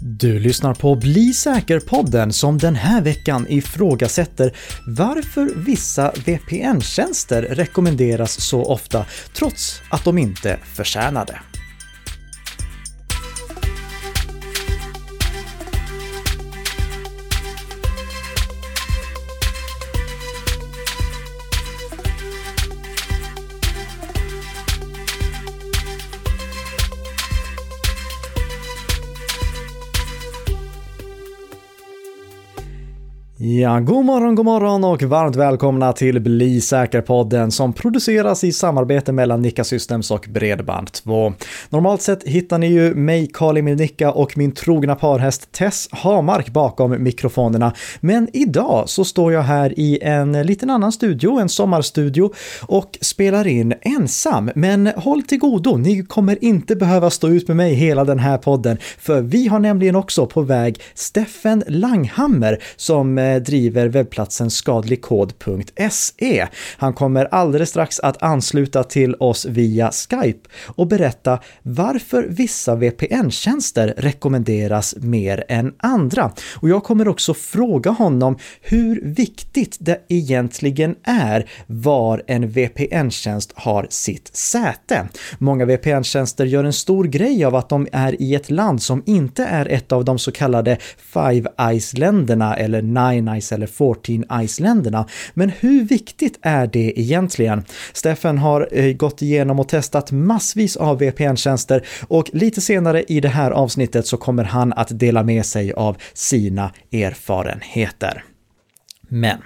Du lyssnar på Bli säker-podden som den här veckan ifrågasätter varför vissa VPN-tjänster rekommenderas så ofta trots att de inte förtjänar det. Ja, god morgon, god morgon och varmt välkomna till Bli säker-podden som produceras i samarbete mellan Nicka Systems och Bredband2. Normalt sett hittar ni ju mig, Karl Emil Nicka och min trogna parhäst Tess Hamark bakom mikrofonerna. Men idag så står jag här i en liten annan studio, en sommarstudio och spelar in ensam. Men håll till godo, ni kommer inte behöva stå ut med mig hela den här podden, för vi har nämligen också på väg Steffen Langhammer som eh, driver webbplatsen skadligkod.se. Han kommer alldeles strax att ansluta till oss via Skype och berätta varför vissa VPN-tjänster rekommenderas mer än andra. Och jag kommer också fråga honom hur viktigt det egentligen är var en VPN-tjänst har sitt säte. Många VPN-tjänster gör en stor grej av att de är i ett land som inte är ett av de så kallade Five Eyes-länderna eller Nine Eyes Ice eller 14 Ice-länderna. Men hur viktigt är det egentligen? Steffen har eh, gått igenom och testat massvis av VPN-tjänster och lite senare i det här avsnittet så kommer han att dela med sig av sina erfarenheter. Men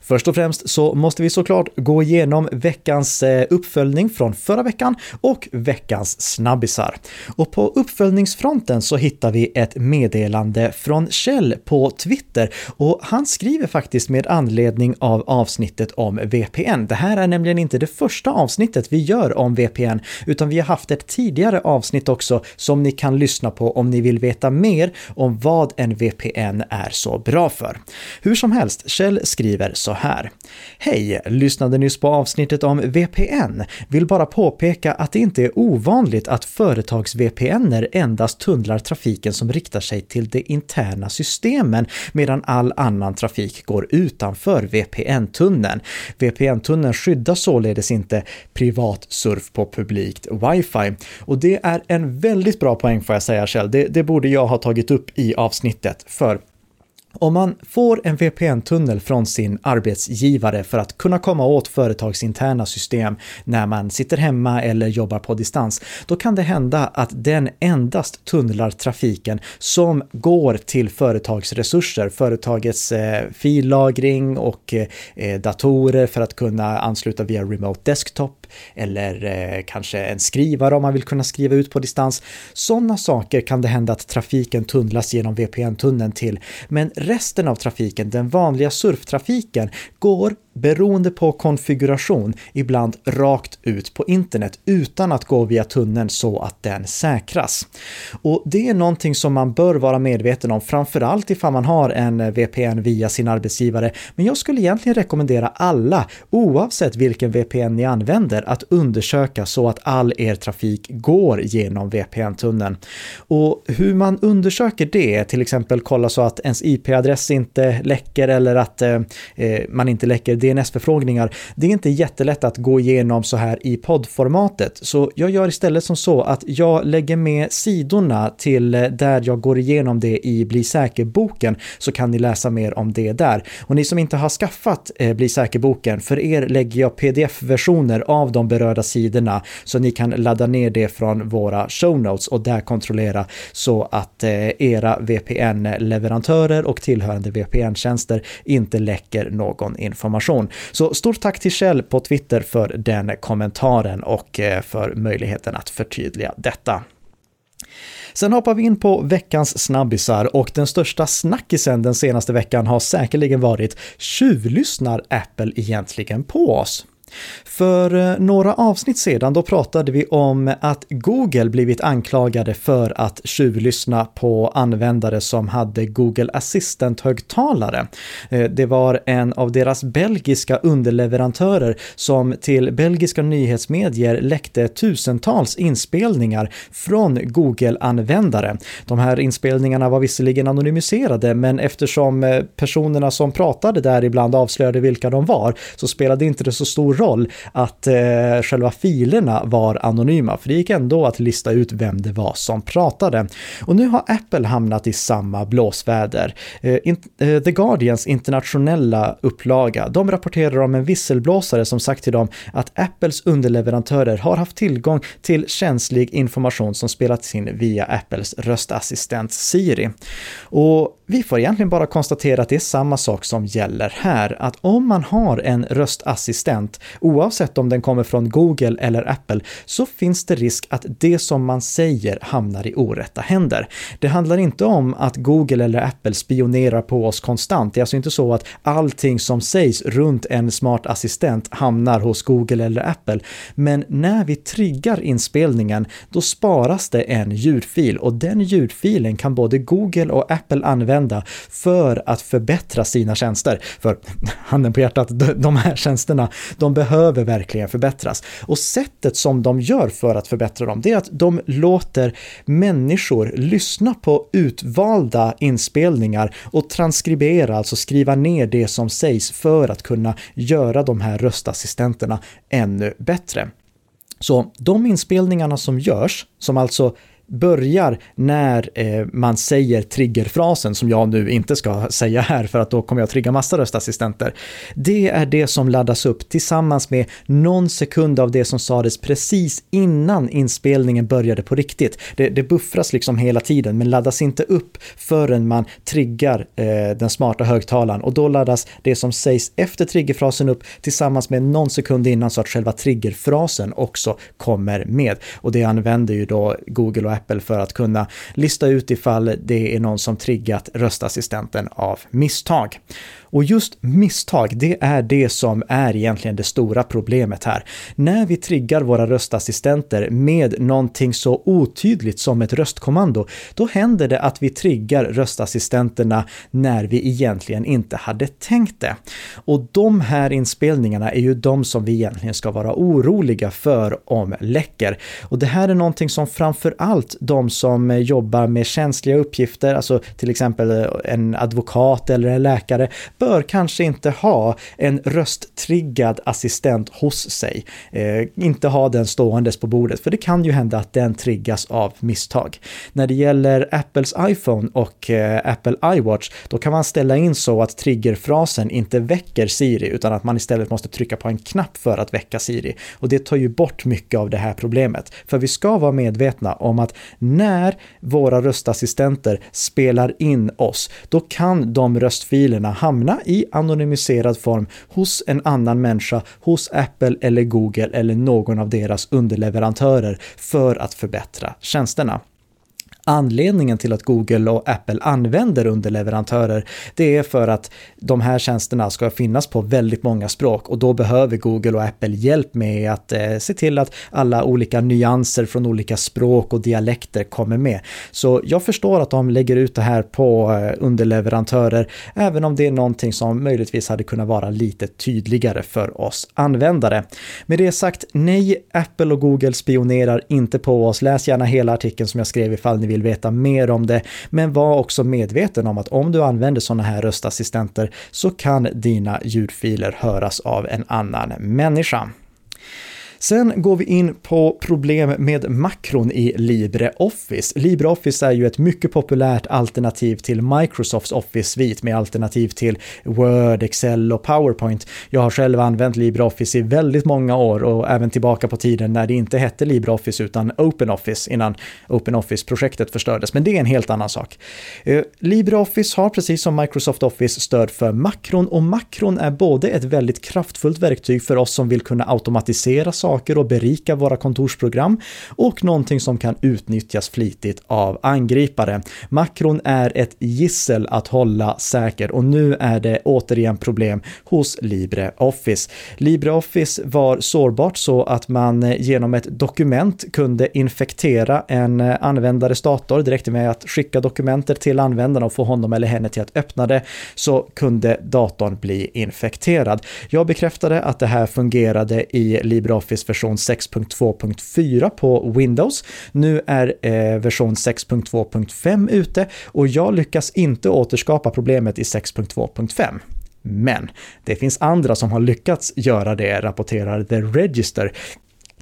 först och främst så måste vi såklart gå igenom veckans eh, uppföljning från förra veckan och veckans snabbisar. Och på uppföljningsfronten så hittar vi ett meddelande från Kjell på Twitter och han skriver faktiskt med anledning av avsnittet om VPN. Det här är nämligen inte det första avsnittet vi gör om VPN, utan vi har haft ett tidigare avsnitt också som ni kan lyssna på om ni vill veta mer om vad en VPN är så bra för. Hur som helst, Kjell Axel skriver så här. Hej! Lyssnade nyss på avsnittet om VPN. Vill bara påpeka att det inte är ovanligt att företags-VPNer endast tunnlar trafiken som riktar sig till de interna systemen medan all annan trafik går utanför VPN-tunneln. VPN-tunneln skyddar således inte privat surf på publikt wifi. Och det är en väldigt bra poäng får jag säga Kjell. Det, det borde jag ha tagit upp i avsnittet, för om man får en VPN-tunnel från sin arbetsgivare för att kunna komma åt företagsinterna system när man sitter hemma eller jobbar på distans, då kan det hända att den endast tunnlar trafiken som går till företagsresurser, företagets eh, fillagring och eh, eh datorer för att kunna ansluta via remote desktop eller eh, kanske en skrivare om man vill kunna skriva ut på distans. Sådana saker kan det hända att trafiken tunnlas genom VPN-tunneln till, men resten av trafiken, den vanliga surftrafiken, går beroende på konfiguration, ibland rakt ut på internet utan att gå via tunneln så att den säkras. Och det är någonting som man bör vara medveten om, framförallt ifall man har en VPN via sin arbetsgivare. Men jag skulle egentligen rekommendera alla, oavsett vilken VPN ni använder, att undersöka så att all er trafik går genom VPN-tunneln. Och hur man undersöker det, till exempel kolla så att ens IP-adress inte läcker eller att eh, eh man inte läcker DNS-förfrågningar. Det är inte jättelätt att gå igenom så här i poddformatet, så jag gör istället som så att jag lägger med sidorna till eh, där jag går igenom det i Bli säker-boken, så kan ni läsa mer om det där. Och ni som inte har skaffat eh, Bli säker-boken, för er lägger jag pdf-versioner av de berörda sidorna, så ni kan ladda ner det från våra show notes och där kontrollera så att eh, era VPN-leverantörer och tillhörande VPN-tjänster inte läcker någon information person. Så stort tack till Kjell på Twitter för den kommentaren och eh, för möjligheten att förtydliga detta. Sen hoppar vi in på veckans snabbisar och den största snackisen den senaste veckan har säkerligen varit tjuvlyssnar Apple egentligen på oss? För eh, några avsnitt sedan då pratade vi om att Google blivit anklagade för att tjuvlyssna på användare som hade Google Assistant-högtalare. Eh, det var en av deras belgiska underleverantörer som till belgiska nyhetsmedier läckte tusentals inspelningar från Google-användare. De här inspelningarna var visserligen anonymiserade, men eftersom eh, personerna som pratade där ibland avslöjade vilka de var så spelade inte det så stor roll att eh, själva filerna var anonyma, för det gick ändå att lista ut vem det var som pratade. Och nu har Apple hamnat i samma blåsväder. Eh, in, eh, The Guardians internationella upplaga, de rapporterar om en visselblåsare som sagt till dem att Apples underleverantörer har haft tillgång till känslig information som spelats in via Apples röstassistent Siri. Och vi får egentligen bara konstatera att det är samma sak som gäller här, att om man har en röstassistent, oavsett om den kommer från Google eller Apple, så finns det risk att det som man säger hamnar i orätta händer. Det handlar inte om att Google eller Apple spionerar på oss konstant. Det är alltså inte så att allting som sägs runt en smart assistent hamnar hos Google eller Apple. Men när vi triggar inspelningen, då sparas det en ljudfil och den ljudfilen kan både Google och Apple använda för att förbättra sina tjänster. För handen på hjärtat, de här tjänsterna, de behöver verkligen förbättras. Och sättet som de gör för att förbättra dem, det är att de låter människor lyssna på utvalda inspelningar och transkribera, alltså skriva ner det som sägs för att kunna göra de här röstassistenterna ännu bättre. Så de inspelningarna som görs, som alltså börjar när eh, man säger triggerfrasen som jag nu inte ska säga här för att då kommer jag trigga massa röstassistenter. Det är det som laddas upp tillsammans med någon sekund av det som sades precis innan inspelningen började på riktigt. Det, det buffras liksom hela tiden men laddas inte upp förrän man triggar eh, den smarta högtalaren och då laddas det som sägs efter triggerfrasen upp tillsammans med någon sekund innan så att själva triggerfrasen också kommer med. Och det använder ju då Google och Apple för att kunna lista ut ifall det är någon som triggat röstassistenten av misstag. Och just misstag, det är det som är egentligen det stora problemet här. När vi triggar våra röstassistenter med någonting så otydligt som ett röstkommando, då händer det att vi triggar röstassistenterna när vi egentligen inte hade tänkt det. Och de här inspelningarna är ju de som vi egentligen ska vara oroliga för om läcker. Och det här är någonting som framför allt de som eh, jobbar med känsliga uppgifter, alltså till exempel eh, en advokat eller en läkare, bör kanske inte ha en rösttriggad assistent hos sig. Eh, inte ha den ståendes på bordet, för det kan ju hända att den triggas av misstag. När det gäller Apples iPhone och eh, Apple iWatch, då kan man ställa in så att triggerfrasen inte väcker Siri, utan att man istället måste trycka på en knapp för att väcka Siri. Och det tar ju bort mycket av det här problemet. För vi ska vara medvetna om att när våra röstassistenter spelar in oss, då kan de röstfilerna hamna hamna i anonymiserad form hos en annan människa, hos Apple eller Google eller någon av deras underleverantörer för att förbättra tjänsterna. Anledningen till att Google och Apple använder underleverantörer, det är för att de här tjänsterna ska finnas på väldigt många språk och då behöver Google och Apple hjälp med att eh, se till att alla olika nyanser från olika språk och dialekter kommer med. Så jag förstår att de lägger ut det här på eh, underleverantörer, även om det är någonting som möjligtvis hade kunnat vara lite tydligare för oss användare. Med det sagt, nej, Apple och Google spionerar inte på oss. Läs gärna hela artikeln som jag skrev ifall ni vill veta mer om det, men var också medveten om att om du använder sådana här röstassistenter så kan dina ljudfiler höras av en annan människa. Sen går vi in på problem med makron i LibreOffice. LibreOffice är ju ett mycket populärt alternativ till Microsofts Office-svit med alternativ till Word, Excel och PowerPoint. Jag har själv använt LibreOffice i väldigt många år och även tillbaka på tiden när det inte hette LibreOffice utan OpenOffice innan OpenOffice-projektet förstördes, men det är en helt annan sak. Eh, LibreOffice har precis som Microsoft Office stöd för makron och makron är både ett väldigt kraftfullt verktyg för oss som vill kunna automatisera saker saker och berika våra kontorsprogram och någonting som kan utnyttjas flitigt av angripare. Makron är ett gissel att hålla säker och nu är det återigen problem hos LibreOffice. LibreOffice var sårbart så att man eh, genom ett dokument kunde infektera en eh, användares dator direkt med att skicka dokumentet till användaren och få honom eller henne till att öppna det så kunde datorn bli infekterad. Jag bekräftade att det här fungerade i LibreOffice version 6.2.4 på Windows. Nu är eh, version 6.2.5 ute och jag lyckas inte återskapa problemet i 6.2.5. Men det finns andra som har lyckats göra det, rapporterar The Register.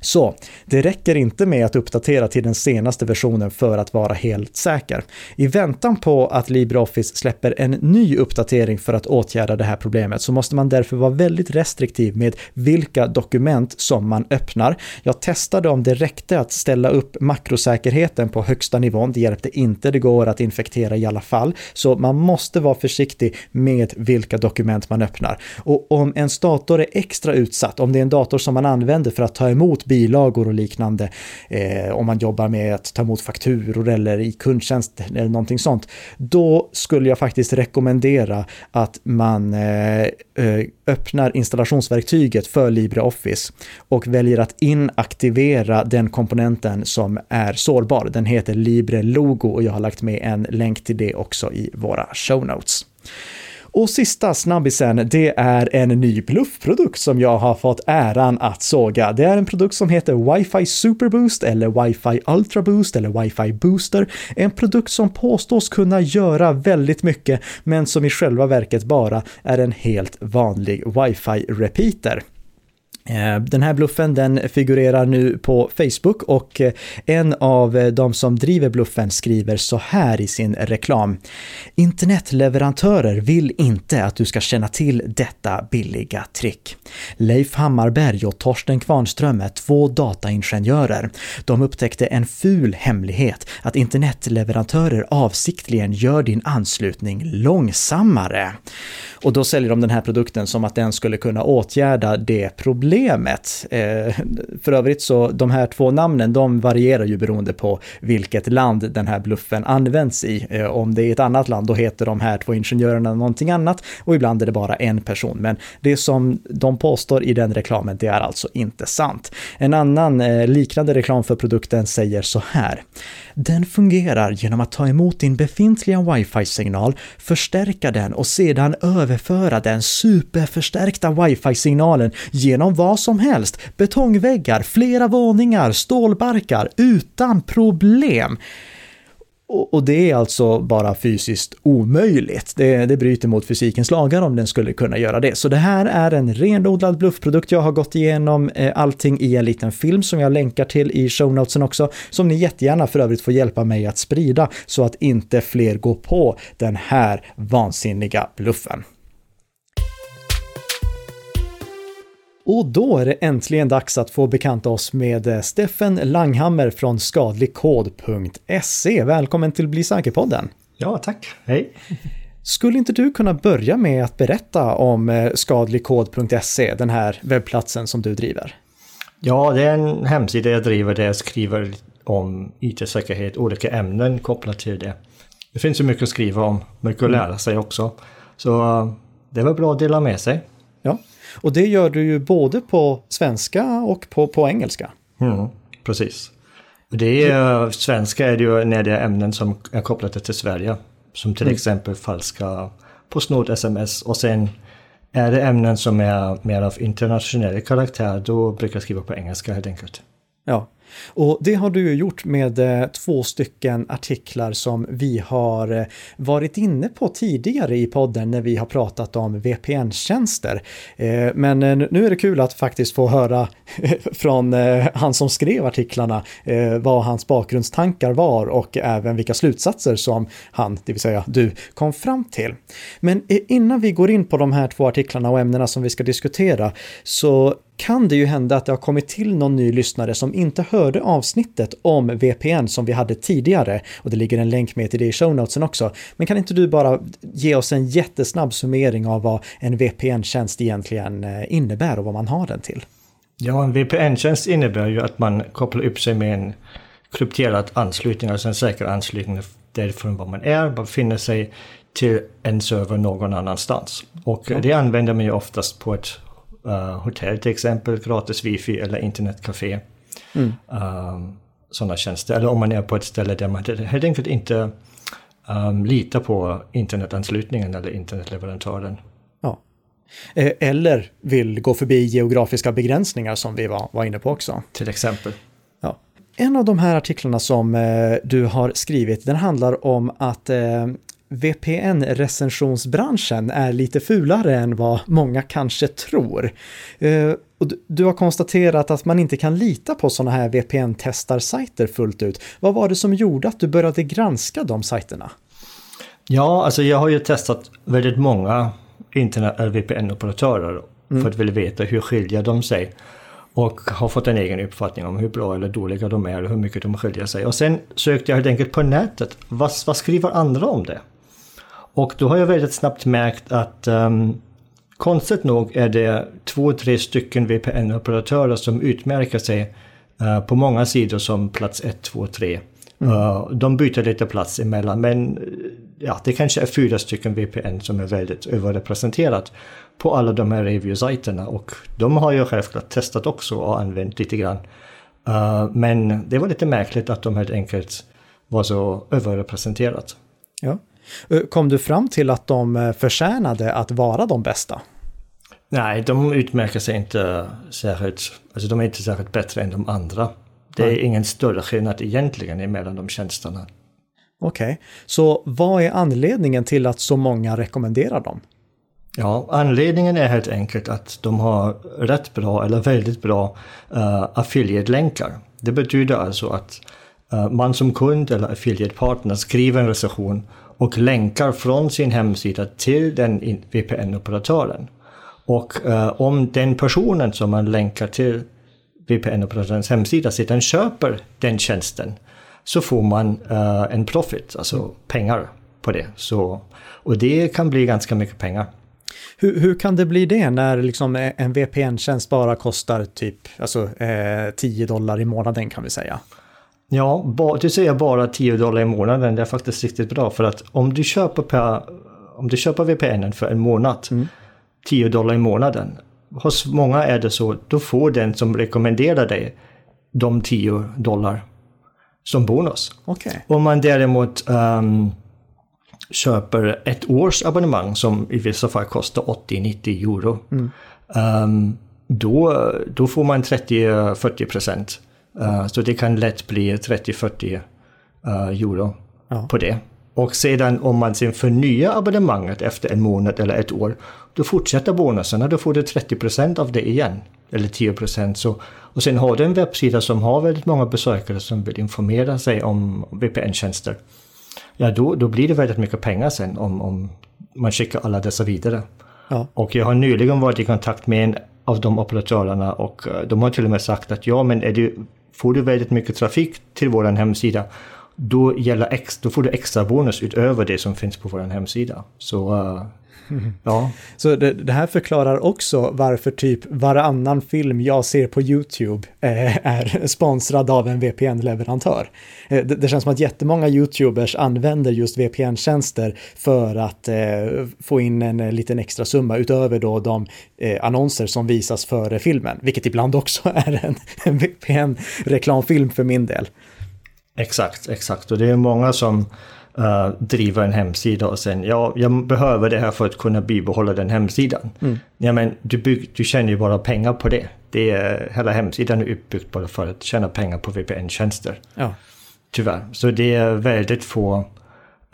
Så det räcker inte med att uppdatera till den senaste versionen för att vara helt säker. I väntan på att LibreOffice släpper en ny uppdatering för att åtgärda det här problemet så måste man därför vara väldigt restriktiv med vilka dokument som man öppnar. Jag testade om det räckte att ställa upp makrosäkerheten på högsta nivån. Det hjälpte inte, det går att infektera i alla fall. Så man måste vara försiktig med vilka dokument man öppnar. Och om en dator är extra utsatt, om det är en dator som man använder för att ta emot bilagor och liknande. Eh, om man jobbar med att ta emot fakturor eller i kundtjänst eller någonting sånt. Då skulle jag faktiskt rekommendera att man eh, eh, öppnar installationsverktyget för LibreOffice och väljer att inaktivera den komponenten som är sårbar. Den heter LibreLogo och jag har lagt med en länk till det också i våra show notes. Och sista snabbisen, det är en ny bluffprodukt som jag har fått äran att såga. Det är en produkt som heter Wi-Fi Superboost eller Wi-Fi Ultra Boost eller Wi-Fi Booster. En produkt som påstås kunna göra väldigt mycket, men som i själva verket bara är en helt vanlig Wi-Fi repeater. Eh, den här bluffen den figurerar nu på Facebook och eh, en av eh, de som driver bluffen skriver så här i sin reklam. Internetleverantörer vill inte att du ska känna till detta billiga trick. Leif Hammarberg och Torsten Kvarnström är två dataingenjörer. De upptäckte en ful hemlighet, att internetleverantörer avsiktligen gör din anslutning långsammare. Och då säljer de den här produkten som att den skulle kunna åtgärda det problemet. Eh, för övrigt så, de här två namnen, de varierar ju beroende på vilket land den här bluffen används i. Eh, om det är ett annat land, då heter de här två ingenjörerna någonting annat och ibland är det bara en person. Men det som de påstår i den reklamen, det är alltså inte sant. En annan eh, liknande reklam för produkten säger så här. Den fungerar genom att ta emot din befintliga wifi-signal, förstärka den och sedan överföra den superförstärkta wifi-signalen genom vad som helst, betongväggar, flera våningar, stålbarkar, utan problem. Och, det är alltså bara fysiskt omöjligt. Det, det bryter mot fysikens lagar om den skulle kunna göra det. Så det här är en renodlad bluffprodukt. Jag har gått igenom eh, allting i en liten film som jag länkar till i shownotesen också, som ni jättegärna för övrigt får hjälpa mig att sprida så att inte fler går på den här vansinniga bluffen. Och då är det äntligen dags att få bekanta oss med eh, Steffen Langhammer från skadligkod.se. Välkommen till Bli säker-podden. Ja, tack. Hej. Skulle inte du kunna börja med att berätta om eh, skadligkod.se, den här webbplatsen som du driver? Ja, det är en hemsida jag driver där jag skriver om IT-säkerhet, olika ämnen kopplat till det. Det finns ju mycket att skriva om, mycket att lära sig också. Så eh, det var bra att dela med sig. Ja, och det gör du ju både på svenska och på, på engelska. Mm, precis. Det är, svenska är det ju när det är ämnen som är kopplade till Sverige. Som till mm. exempel falska Postnord-sms och sen är det ämnen som är mer av internationell karaktär, då brukar jag skriva på engelska helt enkelt. Ja, och det har du ju gjort med eh, två stycken artiklar som vi har eh, varit inne på tidigare i podden när vi har pratat om VPN-tjänster. Eh, men nu är det kul att faktiskt få höra från han som skrev artiklarna vad hans bakgrundstankar var och även vilka slutsatser som han, det vill säga du, kom fram till. Men innan vi går in på de här två artiklarna och ämnena som vi ska diskutera så kan det ju hända att det har kommit till någon ny lyssnare som inte hörde avsnittet om VPN som vi hade tidigare och det ligger en länk med till det i show notesen också. Men kan inte du bara ge oss en jättesnabb summering av vad en VPN-tjänst egentligen eh, innebär och vad man har den till? Ja, en VPN-tjänst innebär ju att man kopplar upp sig med en krypterad anslutning, alltså en säker anslutning därifrån var man är, befinner sig till en server någon annanstans. Och det använder man ju oftast på ett uh, hotell till exempel, gratis wifi eller internetcafé. Mm. Um, sådana tjänster. Eller om man är på ett ställe där man helt enkelt inte um, litar på internetanslutningen eller internetleverantören. Ja. Eh, eller vill gå förbi geografiska begränsningar som vi var, var inne på också. Till exempel. Ja. En av de här artiklarna som eh, du har skrivit, den handlar om att eh, VPN-recensionsbranschen är lite fulare än vad många kanske tror. Eh, och du har konstaterat att man inte kan lita på sådana här VPN-testarsajter fullt ut. Vad var det som gjorde att du började granska de sajterna? Ja, alltså jag har ju testat väldigt många internet VPN-operatörer mm. för att vilja veta hur skiljer de sig. Och har fått en egen uppfattning om hur bra eller dåliga de är och hur mycket de skiljer sig. Och sen sökte jag helt enkelt på nätet, vad, vad skriver andra om det? Och då har jag väldigt snabbt märkt att um, konstigt nog är det två, tre stycken VPN-operatörer som utmärker sig uh, på många sidor som plats 1, 2, 3. Mm. Uh, de byter lite plats emellan men ja, det kanske är fyra stycken VPN som är väldigt överrepresenterat på alla de här review-sajterna och de har jag självklart testat också och använt lite grann. Uh, men det var lite märkligt att de helt enkelt var så överrepresenterat. Ja. Eh, kom du fram till att de eh, förtjänade att vara de bästa? Nej, de utmärker sig inte särskilt, alltså de är inte särskilt bättre än de andra. Det är ingen större skillnad egentligen mellan de tjänsterna. Okej, okay. så vad är anledningen till att så många rekommenderar dem? Ja, anledningen är helt enkelt att de har rätt bra eller väldigt bra uh, affiliate-länkar. Det betyder alltså att uh, man som kund eller affiliate-partner skriver en recension och länkar från sin hemsida till den VPN-operatören. Och eh, om den personen som man länkar till VPN-operatörens hemsida sedan köper den tjänsten så får man eh, en profit, alltså mm. pengar på det. Så, och det kan bli ganska mycket pengar. Hur, hur kan det bli det när liksom en VPN-tjänst bara kostar typ alltså, eh, 10 dollar i månaden kan vi säga? Ja, du säger bara 10 dollar i månaden, det är faktiskt riktigt bra för att om du köper, per, om du köper VPN för en månad, mm. 10 dollar i månaden, hos många är det så, då får den som rekommenderar dig de 10 dollar som bonus. Okay. Om man däremot um, köper ett års abonnemang som i vissa fall kostar 80-90 euro, mm. um, då, då får man 30-40 procent Uh, så det kan lätt bli 30-40 uh, eh, euro ja. på det. Och sedan om man sen förnyar abonnemanget efter en månad eller ett år, då fortsätter bonusarna, då får du 30% av det igen. Eller 10% så. Och sen har du en webbsida som har väldigt många besökare som vill informera sig om VPN-tjänster. Ja, då, då blir det väldigt mycket pengar sen om, om man skickar alla dessa vidare. Ja. Och jag har nyligen varit i kontakt med en av de operatörerna och eh, de har till och med sagt att ja, men är du Får du väldigt mycket trafik till vår hemsida, då, gäller ex, då får du extra bonus utöver det som finns på vår hemsida. Så uh, Ja. Så det, det, här förklarar också varför typ varannan film jag ser på YouTube eh, är sponsrad av en VPN-leverantör. Eh, det, det, känns som att jättemånga YouTubers använder just VPN-tjänster för att eh, få in en eh, liten extra summa utöver då de eh, annonser som visas före filmen, vilket ibland också är en, en VPN-reklamfilm för min del. Exakt, exakt. Och det är många som uh, driva en hemsida och sen, ja, jag behöver det här för att kunna bibehålla den hemsidan. Mm. Ja, men du, bygg, du tjänar ju bara pengar på det. det är, hela hemsidan är uppbyggd bara för att tjäna pengar på VPN-tjänster. Ja. Tyvärr. Så det är väldigt få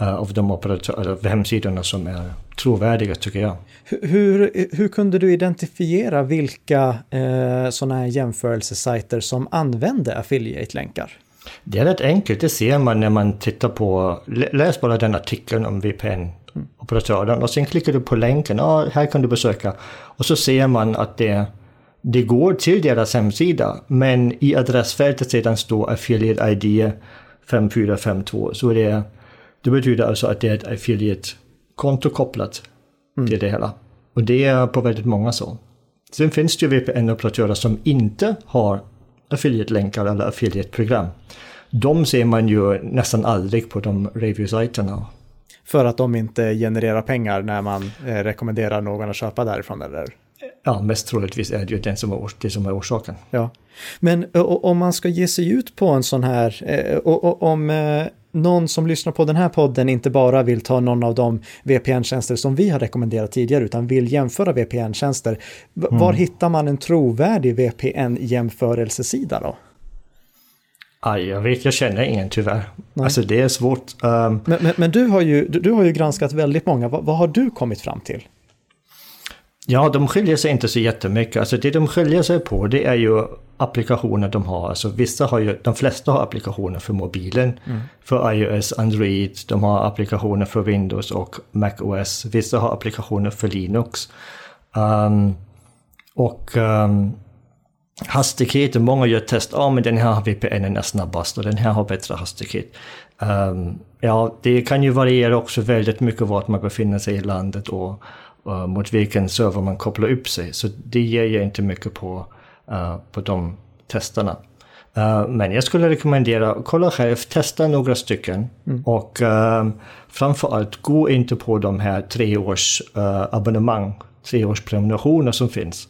uh, av de operatörer, hemsidorna som är trovärdiga tycker jag. Hur, hur kunde du identifiera vilka eh, sådana här jämförelsesajter som använde affiliate-länkar? Det är rätt enkelt, det ser man när man tittar på, läs bara den artikeln om VPN-operatören och sen klickar du på länken, ja här kan du besöka. Och så ser man att det, det går till deras hemsida, men i adressfältet sedan står affiliate ID 5452, så det, det betyder alltså att det är ett affiliate-konto kopplat mm. till det hela. Och det är på väldigt många så. Sen finns det ju VPN-operatörer som inte har affiliate-länkar eller affiliate-program. De ser man ju nästan aldrig på de review-sajterna. För att de inte genererar pengar när man eh, rekommenderar någon att köpa därifrån eller? Ja, mest troligtvis är det ju den som är, det som är orsaken. Ja, men om man ska ge sig ut på en sån här, eh, och, om eh, någon som lyssnar på den här podden inte bara vill ta någon av de VPN-tjänster som vi har rekommenderat tidigare utan vill jämföra VPN-tjänster, mm. var hittar man en trovärdig VPN-jämförelsesida då? Aj, jag vet, jag känner ingen tyvärr. Nej. Alltså det är svårt. Um... Men, men, men, du, har ju, du, du, har ju granskat väldigt många. vad, vad har du kommit fram till? Ja, de skiljer sig inte så jättemycket. Alltså det de skiljer sig på det är ju applikationer de har. Alltså vissa har ju, de flesta har applikationer för mobilen. Mm. För iOS, Android, de har applikationer för Windows och MacOS. Vissa har applikationer för Linux. Um, och um, hastigheten, många gör test, ja ah, men den här VPN är snabbast och den här har bättre hastighet. Um, ja, det kan ju variera också väldigt mycket vart man befinner sig i landet och uh, mot vilken server man kopplar upp sig. Så det ger jag inte mycket på, uh, på de testerna. Uh, men jag skulle rekommendera, kolla själv, testa några stycken mm. och uh, framförallt gå inte på de här treårs uh, abonnemang, treårs prenumerationer som finns.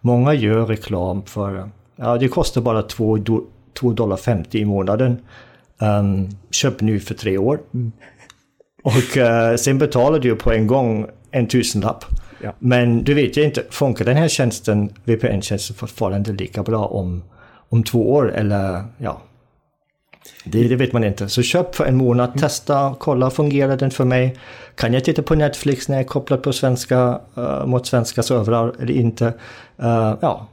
Många gör reklam för, ja det kostar bara 2,50 dollar i månaden. Um, köp nu för tre år. Mm. Och uh, sen betalar du på en gång en tusenlapp. Ja. Men du vet ju inte, funkar den här tjänsten, VPN-tjänsten fortfarande lika bra om, om två år eller ja. Det, det, vet man inte. Så köp för en månad, mm. testa, kolla, fungerar den för mig? Kan jag titta på Netflix när jag är kopplad på svenska, uh, mot svenska servrar eller inte? Uh, ja,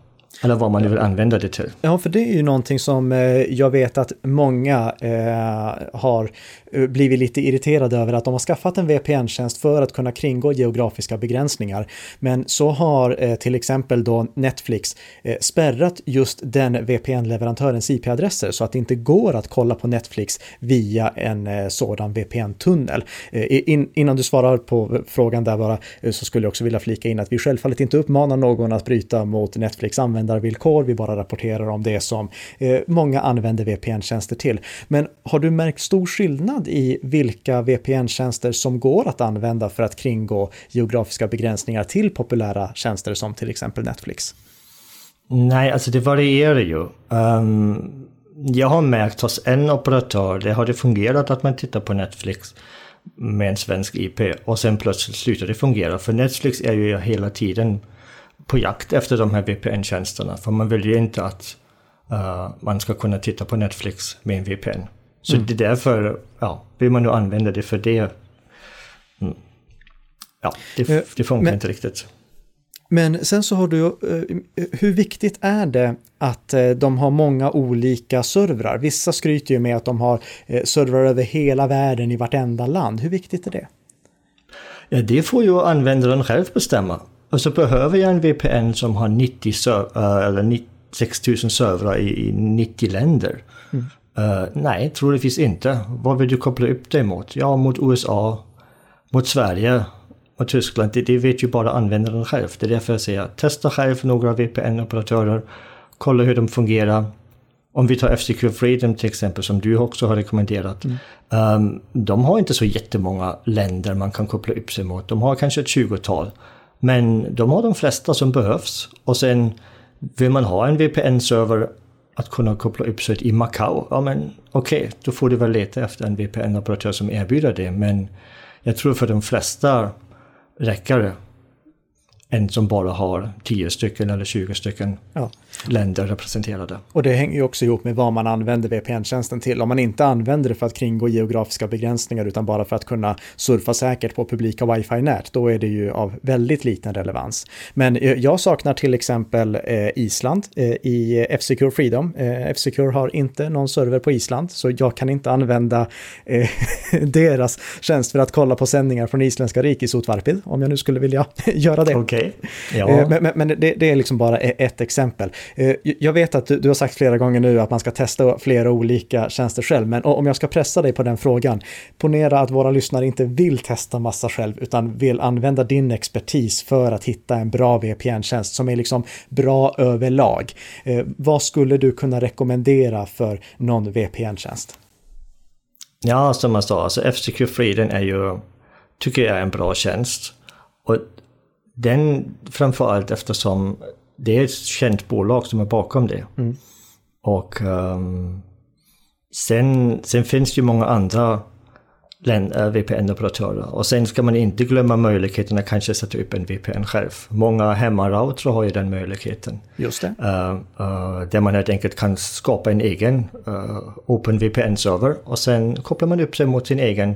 eller vad man nu vill använda det till. Ja, för det är ju någonting som eh, jag vet att många eh, har eh, blivit lite irriterade över att de har skaffat en VPN-tjänst för att kunna kringgå geografiska begränsningar. Men så har till exempel då Netflix spärrat just den VPN-leverantörens IP-adresser så att det inte går att kolla på Netflix via en sådan VPN-tunnel. Innan du svarar på frågan där bara så skulle jag också vilja flika in att vi självfallet inte uppmanar någon att bryta mot Netflix-användare användarvillkor, vi bara rapporterar om det som eh, många använder VPN-tjänster till. Men har du märkt stor skillnad i vilka VPN-tjänster som går att använda för att kringgå geografiska begränsningar till populära tjänster som till exempel Netflix? Nej, alltså det varierar ju. Um, jag har märkt hos en operatör, det har det fungerat att man tittar på Netflix med en svensk IP och sen plötsligt slutar det fungera. För Netflix är ju hela tiden på jakt efter de här VPN-tjänsterna. För man vill ju inte att uh, man ska kunna titta på Netflix med en VPN. Så mm. det är därför, ja, vill man nu använda det för det. Mm. Ja, det, eh, det funkar men, inte riktigt. Men sen så har du, eh, hur viktigt är det att de har många olika servrar? Vissa skryter ju med att de har servrar över hela världen i vartenda land. Hur viktigt är det? Ja, det får ju användaren själv bestämma. Och så behöver jag en VPN som har 90 uh, eller 6000 servrar i, i 90 länder. Mm. Uh, nej, troligtvis inte. Vad vill du koppla upp dig mot? Ja, mot USA, mot Sverige, och Tyskland. Det, det vet ju bara användaren själv. Det är därför jag säger testa själv några VPN-operatörer. Kolla hur de fungerar. Om vi tar FCQ Freedom till exempel som du också har rekommenderat. Mm. Um, de har inte så jättemånga länder man kan koppla upp sig mot. De har kanske ett 20-tal. Men de har de flesta som behövs. Och sen vill man ha en VPN-server att kunna koppla upp sig i Macau, ja men okej, okay, då får du väl leta efter en VPN-operatör som erbjuder det. Men jag tror för de flesta räcker det en som bara har 10 stycken eller 20 stycken ja länder representerade. Och det hänger ju också ihop med vad man använder VPN-tjänsten till. Om man inte använder det för att kringgå geografiska begränsningar utan bara för att kunna surfa säkert på publika wifi-nät, då är det ju av väldigt liten relevans. Men eh, jag saknar till exempel eh, Island eh, i F-Secure Freedom. F-Secure har inte någon server på Island, så jag kan inte använda deras tjänst för att kolla på sändningar från isländska rikesotvarpid, om jag nu skulle vilja göra det. Okay. Okej. Ja. Eh, Men, men, men det, det är liksom bara e- ett exempel. Eh, jag vet att du, har sagt flera gånger nu att man ska testa flera olika tjänster själv, men om jag ska pressa dig på den frågan, ponera att våra lyssnare inte vill testa massa själv, utan vill använda din expertis för att hitta en bra VPN-tjänst som är liksom bra överlag. Eh, vad skulle du kunna rekommendera för någon VPN-tjänst? Ja, som jag sa, alltså FCQ Freedom är ju, tycker jag är en bra tjänst. Och den framförallt eftersom det är ett känt bolag som är bakom det. Och ehm, sen, sen finns det ju många andra eh, VPN-operatörer. Och sen ska man inte glömma möjligheten att kanske sätta upp en VPN själv. Många hemmaroutrar har ju den möjligheten. Just det. Uh, uh, där man helt enkelt kan skapa en egen uh, OpenVPN-server och sen kopplar man upp sig mot sin egen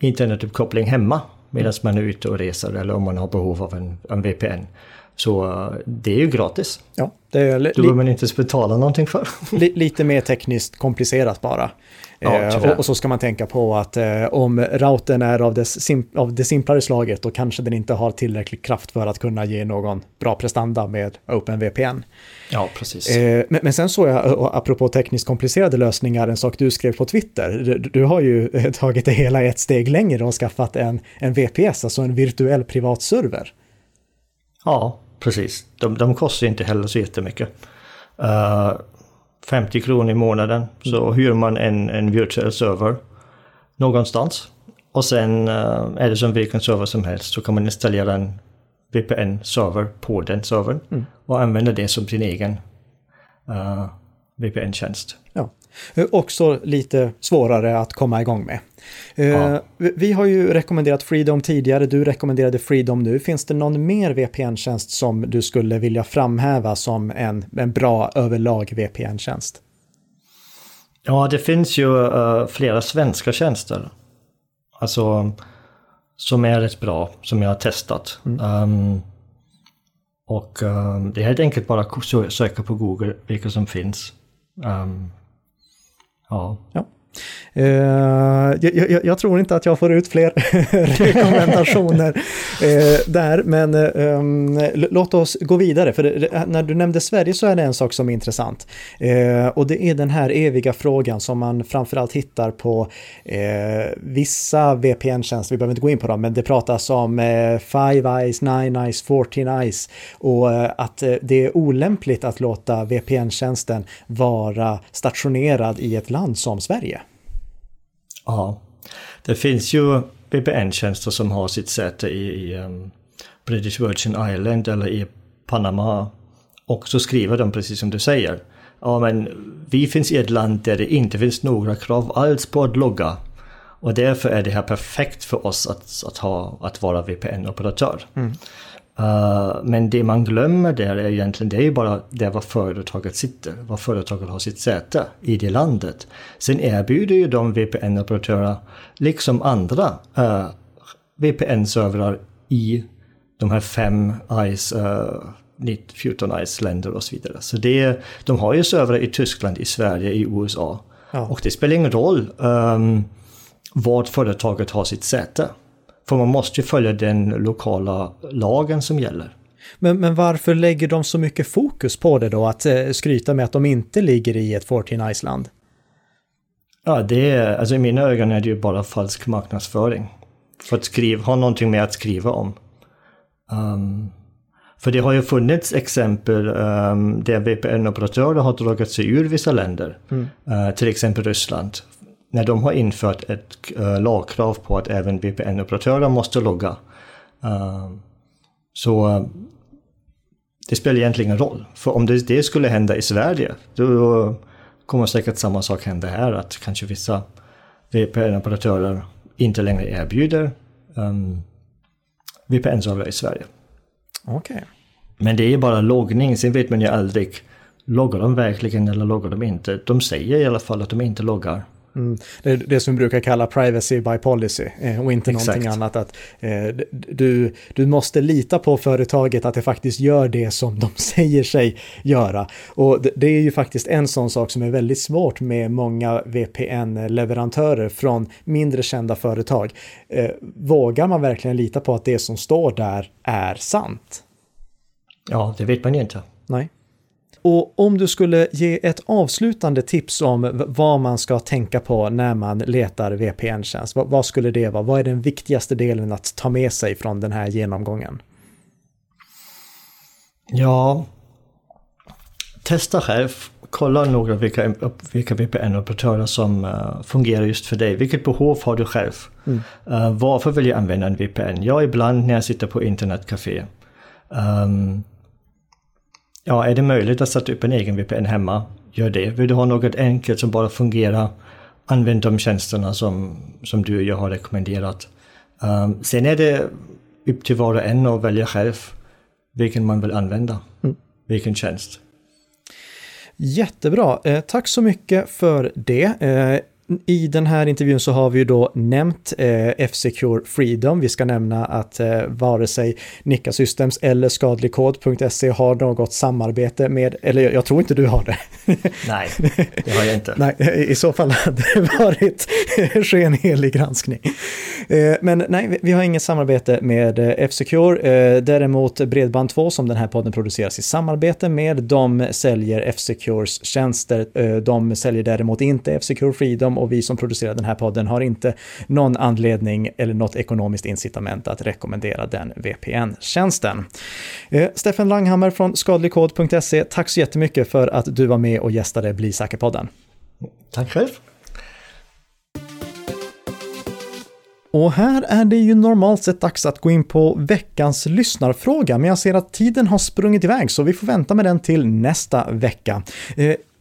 internetuppkoppling hemma medan man är ute och reser eller om man har behov av en, en VPN. Så uh, det är ju gratis. Ja, det är li- Det behöver man inte betala någonting för. li- lite mer tekniskt komplicerat bara. Ja, Eh, och, och så ska man tänka på att eh, om routern är av, dess sim- av det simplare slaget då kanske den inte har tillräcklig kraft för att kunna ge någon bra prestanda med OpenVPN. Ja, precis. Eh, men, men sen såg jag, och apropå tekniskt komplicerade lösningar, en sak du skrev på Twitter. Du, du har ju eh, tagit det hela ett steg längre och skaffat en, en VPS, alltså en virtuell privatserver. Ja, precis. De, de kostar inte heller så jättemycket. Uh, 50 kronor i månaden så hyr man en, en virtuell server någonstans. Och sen uh, är det som vilken server som helst så kan man installera en VPN-server på den servern och använda det som sin egen uh, VPN-tjänst. Ja. Eh, Också lite svårare att komma igång med. Eh, Ja. vi- har ju rekommenderat Freedom tidigare, du rekommenderade Freedom nu. Finns det någon mer VPN-tjänst som du skulle vilja framhäva som en, en bra överlag VPN-tjänst? Ja, det finns ju eh, flera svenska tjänster. Alltså som är rätt bra, som jag har testat. Ehm, och ehm, det är helt enkelt bara att sö- söka på Google vilka som finns. Ehm, ja. Ja. Eh, jag, jag, jag tror inte att jag får ut fler rekommendationer eh, där, men eh, um, låt oss gå vidare. För det, det, när du nämnde Sverige så är det en sak som är intressant. Eh, och det är den här eviga frågan som man framförallt hittar på eh, vissa VPN-tjänster, vi behöver inte gå in på dem, men det pratas om eh, Five Eyes, Nine Eyes, Fourteen Eyes och eh, att eh, det är olämpligt att låta VPN-tjänsten vara stationerad i ett land som Sverige ja. Det finns ju VPN-tjänster som har sitt säte i, i um, British Virgin Island eller i Panama. Och så skriver de precis som du säger. Ja men vi finns i ett land där det inte finns några krav alls på att logga. Och därför är det här perfekt för oss att, att, ha, att vara VPN-operatör. Mm. Uh, men det man glömmer där är egentligen, det är ju bara där var företaget sitter, var företaget har sitt säte i det landet. Sen erbjuder ju de VPN-operatörer, liksom andra uh, VPN-servrar i de här fem ICE, uh, 14 ICE-länder och så vidare. Så det, är- de har ju servrar i Tyskland, i Sverige, i USA. Ja. Och det spelar ingen roll um, vart företaget har sitt säte. För man måste ju följa den lokala lagen som gäller. Men, men varför lägger de så mycket fokus på det då, att eh, skryta med att de inte ligger i ett 14 Iceland? Ja, det är, alltså i mina ögon är det ju bara falsk marknadsföring. För att skriva, ha någonting med att skriva om. Um, för det har ju funnits exempel um, där VPN-operatörer har dragit sig ur vissa länder. Uh, till exempel Ryssland. När de har infört ett uh, lagkrav på att även VPN-operatörer måste logga. Um, så uh, det spelar egentligen ingen roll. För om det, det skulle hända i Sverige, då kommer säkert samma sak hända här. Att kanske vissa VPN-operatörer inte längre erbjuder um, VPN-servrar i Sverige. Okej. Men det är bara loggning, sen vet man ju aldrig. Loggar de verkligen eller loggar de inte? De säger i alla fall att de inte loggar. Mm. Det är det som vi brukar kalla privacy by policy eh, och inte Exakt. någonting annat. Att, eh, du, du måste lita på företaget att det faktiskt gör det som de säger sig göra. Och det, det är ju faktiskt en sån sak som är väldigt svårt med många VPN-leverantörer från mindre kända företag. Eh, vågar man verkligen lita på att det som står där är sant? Ja, det vet man ju inte. Nej. Och om du skulle ge ett avslutande tips om vad man ska tänka på när man letar VPN-tjänst, vad skulle det vara? Vad är den viktigaste delen att ta med sig från den här genomgången? Ja, testa själv. Kolla några vilka, vilka VPN-operatörer som uh, fungerar just för dig. Vilket behov har du själv? Mm. Uh, varför vill jag använda en VPN? Ja, ibland när jag sitter på internetcafé. Um, ja, är det möjligt att sätta upp en egen VPN hemma? Gör det. Vill du ha något enkelt som bara fungerar? Använd de tjänsterna som, som du och jag har rekommenderat. Um, sen är det upp till var och en att välja själv vilken man vill använda. Mm. Vilken tjänst. Jättebra, eh, tack så mycket för det. Eh, i den här intervjun så har vi ju då nämnt eh, F-Secure Freedom. Vi ska nämna att eh, vare sig Nika Systems eller skadligkod.se har något samarbete med, eller jag tror inte du har det. Nej, det har jag inte. nej, i så fall hade det varit skenhelig granskning. Eh, men nej, vi har inget samarbete med eh, F-Secure. Eh, däremot Bredband2 som den här podden produceras i samarbete med, de säljer F-Secures tjänster. Eh, de säljer däremot inte F-Secure Freedom och vi som producerar den här podden har inte någon anledning eller något ekonomiskt incitament att rekommendera den VPN-tjänsten. Eh, Steffen Langhammer från skadligkod.se, tack så jättemycket för att du var med och gästade Bli säker-podden. Tack själv. Och här är det ju normalt sett dags att gå in på veckans lyssnarfråga, men jag ser att tiden har sprungit iväg så vi får vänta med den till nästa vecka.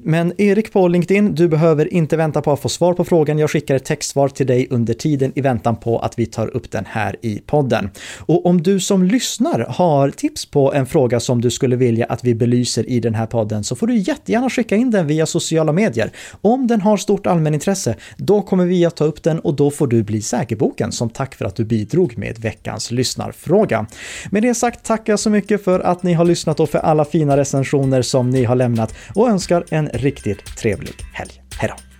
Men Erik på LinkedIn, du behöver inte vänta på att få svar på frågan. Jag skickar ett textsvar till dig under tiden i väntan på att vi tar upp den här i podden. Och om du som lyssnar har tips på en fråga som du skulle vilja att vi belyser i den här podden så får du jättegärna skicka in den via sociala medier. Om den har stort allmänintresse, då kommer vi att ta upp den och då får du bli säkerboken som tack för att du bidrog med veckans lyssnarfråga. Med det sagt tackar jag så mycket för att ni har lyssnat och för alla fina recensioner som ni har lämnat och önskar en riktigt trevlig helg. Hej då!